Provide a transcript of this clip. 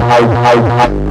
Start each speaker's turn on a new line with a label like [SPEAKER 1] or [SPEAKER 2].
[SPEAKER 1] how, how, how.